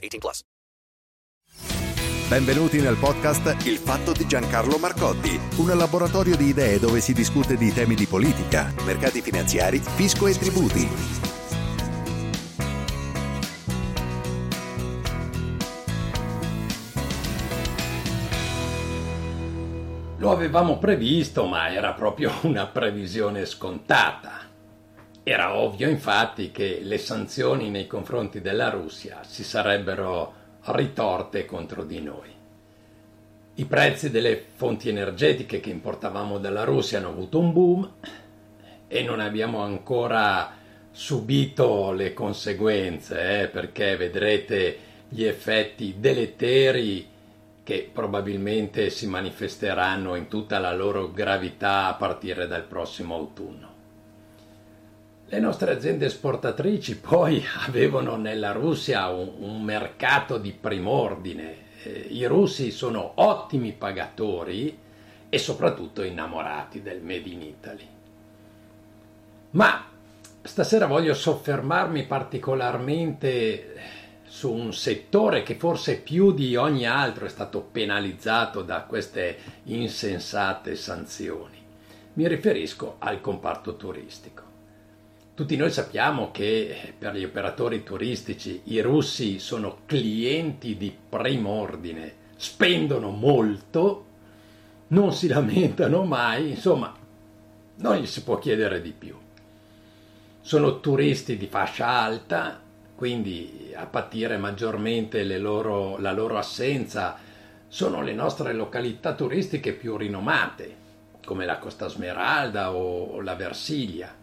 18 plus. Benvenuti nel podcast Il fatto di Giancarlo Marcotti, un laboratorio di idee dove si discute di temi di politica, mercati finanziari, fisco e tributi. Lo avevamo previsto, ma era proprio una previsione scontata. Era ovvio infatti che le sanzioni nei confronti della Russia si sarebbero ritorte contro di noi. I prezzi delle fonti energetiche che importavamo dalla Russia hanno avuto un boom e non abbiamo ancora subito le conseguenze, eh, perché vedrete gli effetti deleteri che probabilmente si manifesteranno in tutta la loro gravità a partire dal prossimo autunno. Le nostre aziende esportatrici poi avevano nella Russia un, un mercato di prim'ordine. Eh, I russi sono ottimi pagatori e soprattutto innamorati del Made in Italy. Ma stasera voglio soffermarmi particolarmente su un settore che forse più di ogni altro è stato penalizzato da queste insensate sanzioni. Mi riferisco al comparto turistico. Tutti noi sappiamo che per gli operatori turistici i russi sono clienti di primo ordine, spendono molto, non si lamentano mai, insomma, non gli si può chiedere di più. Sono turisti di fascia alta, quindi a patire maggiormente loro, la loro assenza sono le nostre località turistiche più rinomate, come la Costa Smeralda o la Versilia.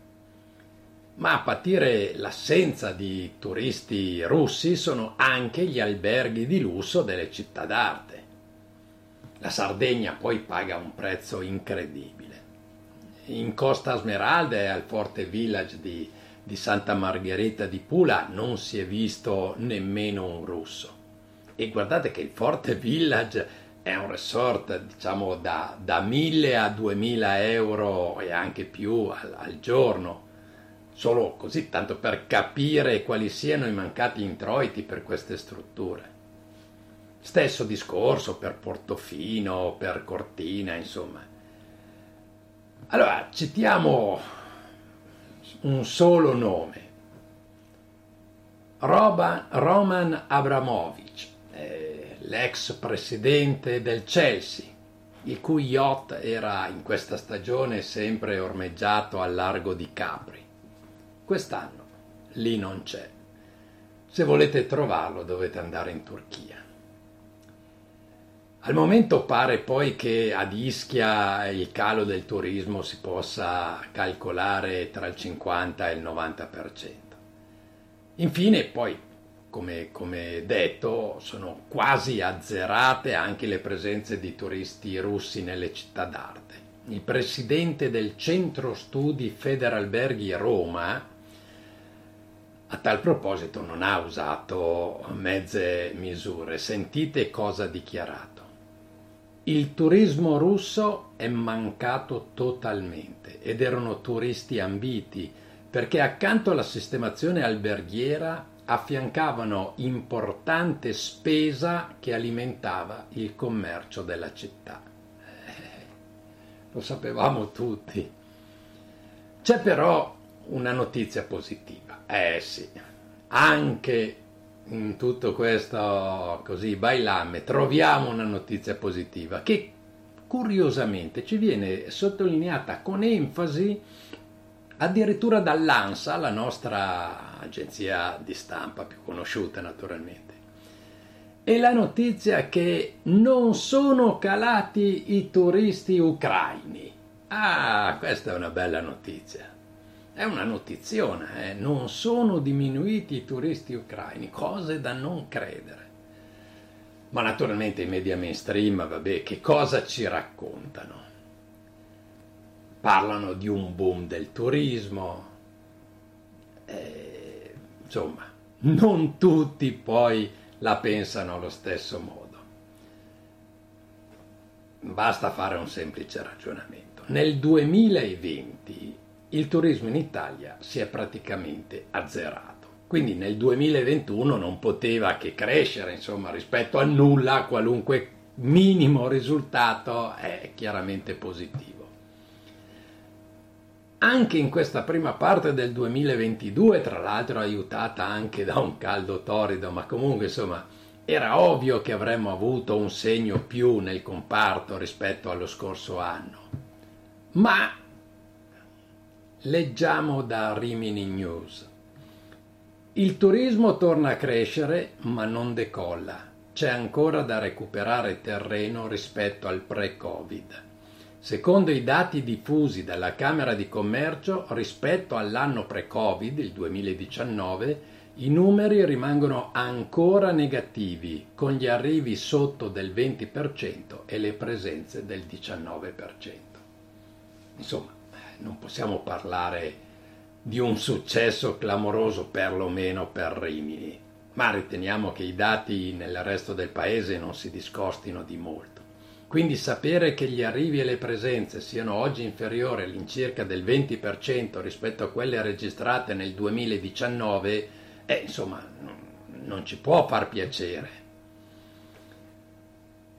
Ma a patire l'assenza di turisti russi sono anche gli alberghi di lusso delle città d'arte. La Sardegna poi paga un prezzo incredibile. In Costa Smeralda e al Forte Village di di Santa Margherita di Pula non si è visto nemmeno un russo. E guardate che il Forte Village è un resort diciamo da, da 1000 a 2000 euro e anche più al, al giorno. Solo così, tanto per capire quali siano i mancati introiti per queste strutture. Stesso discorso per Portofino, per Cortina, insomma. Allora, citiamo un solo nome. Roman Abramovich, eh, l'ex presidente del Chelsea, il cui yacht era in questa stagione sempre ormeggiato al largo di Capri. Quest'anno lì non c'è. Se volete trovarlo dovete andare in Turchia. Al momento pare poi che ad Ischia il calo del turismo si possa calcolare tra il 50 e il 90%. Infine poi, come, come detto, sono quasi azzerate anche le presenze di turisti russi nelle città d'arte. Il presidente del centro studi Federalberghi Roma, a tal proposito non ha usato mezze misure. Sentite cosa ha dichiarato. Il turismo russo è mancato totalmente ed erano turisti ambiti perché accanto alla sistemazione alberghiera affiancavano importante spesa che alimentava il commercio della città. Eh, lo sapevamo tutti. C'è però una notizia positiva. Eh sì, anche in tutto questo così bailame troviamo una notizia positiva che curiosamente ci viene sottolineata con enfasi addirittura dall'ANSA, la nostra agenzia di stampa più conosciuta naturalmente. E la notizia che non sono calati i turisti ucraini. Ah, questa è una bella notizia. È una notiziona, eh? non sono diminuiti i turisti ucraini, cose da non credere. Ma naturalmente i media mainstream, vabbè, che cosa ci raccontano? Parlano di un boom del turismo, eh, insomma, non tutti poi la pensano allo stesso modo. Basta fare un semplice ragionamento. Nel 2020 il turismo in Italia si è praticamente azzerato. Quindi nel 2021 non poteva che crescere, insomma, rispetto a nulla, qualunque minimo risultato è chiaramente positivo. Anche in questa prima parte del 2022, tra l'altro aiutata anche da un caldo torrido, ma comunque insomma era ovvio che avremmo avuto un segno più nel comparto rispetto allo scorso anno. Ma leggiamo da Rimini News. Il turismo torna a crescere ma non decolla. C'è ancora da recuperare terreno rispetto al pre-Covid. Secondo i dati diffusi dalla Camera di Commercio, rispetto all'anno pre-Covid, il 2019, i numeri rimangono ancora negativi, con gli arrivi sotto del 20% e le presenze del 19%. Insomma, non possiamo parlare di un successo clamoroso perlomeno per Rimini, ma riteniamo che i dati nel resto del paese non si discostino di molto. Quindi sapere che gli arrivi e le presenze siano oggi inferiori all'incirca del 20% rispetto a quelle registrate nel 2019, eh, insomma, non ci può far piacere.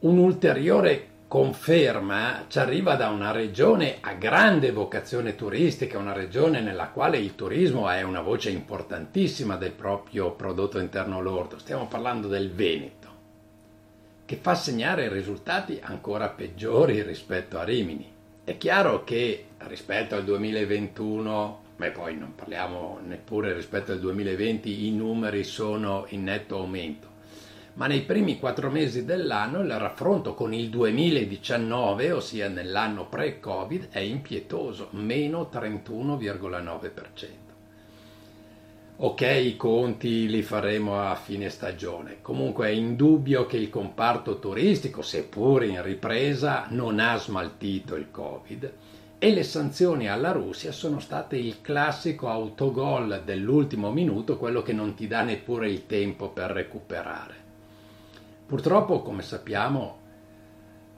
Un ulteriore conferma ci arriva da una regione a grande vocazione turistica, una regione nella quale il turismo è una voce importantissima del proprio prodotto interno lordo. Stiamo parlando del Veneto, che fa segnare risultati ancora peggiori rispetto a Rimini. È chiaro che rispetto al 2021, ma poi non parliamo neppure rispetto al 2020, i numeri sono in netto aumento ma nei primi quattro mesi dell'anno il raffronto con il 2019, ossia nell'anno pre-Covid, è impietoso, meno 31,9%. Ok, i conti li faremo a fine stagione. Comunque è indubbio che il comparto turistico, seppur in ripresa, non ha smaltito il Covid e le sanzioni alla Russia sono state il classico autogol dell'ultimo minuto, quello che non ti dà neppure il tempo per recuperare. Purtroppo, come sappiamo,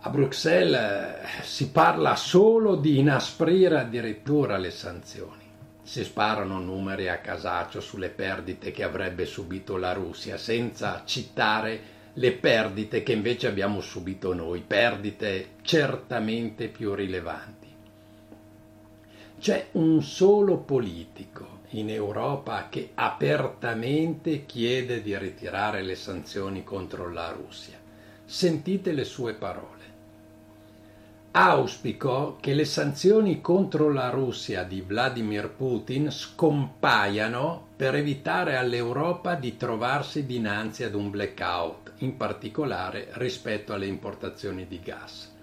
a Bruxelles eh, si parla solo di inasprire addirittura le sanzioni. Si sparano numeri a casaccio sulle perdite che avrebbe subito la Russia, senza citare le perdite che invece abbiamo subito noi, perdite certamente più rilevanti. C'è un solo politico in Europa che apertamente chiede di ritirare le sanzioni contro la Russia. Sentite le sue parole. Auspico che le sanzioni contro la Russia di Vladimir Putin scompaiano per evitare all'Europa di trovarsi dinanzi ad un blackout, in particolare rispetto alle importazioni di gas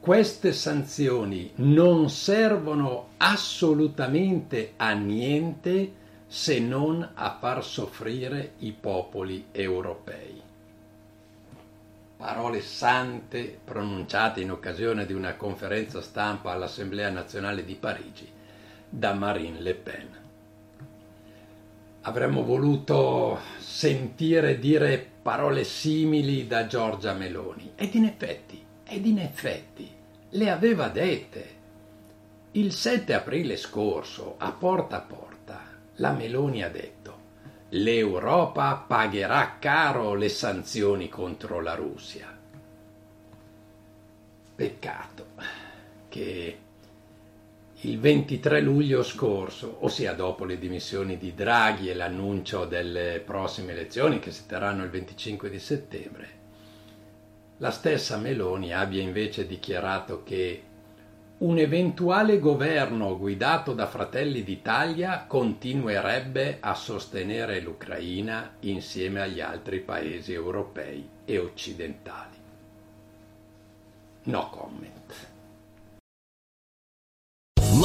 queste sanzioni non servono assolutamente a niente se non a far soffrire i popoli europei. Parole sante pronunciate in occasione di una conferenza stampa all'Assemblea nazionale di Parigi da Marine Le Pen. Avremmo voluto sentire dire parole simili da Giorgia Meloni ed in effetti ed in effetti le aveva dette. Il 7 aprile scorso, a porta a porta, la Meloni ha detto l'Europa pagherà caro le sanzioni contro la Russia. Peccato che il 23 luglio scorso, ossia dopo le dimissioni di Draghi e l'annuncio delle prossime elezioni che si terranno il 25 di settembre, la stessa Meloni abbia invece dichiarato che un eventuale governo guidato da Fratelli d'Italia continuerebbe a sostenere l'Ucraina insieme agli altri paesi europei e occidentali. No comment.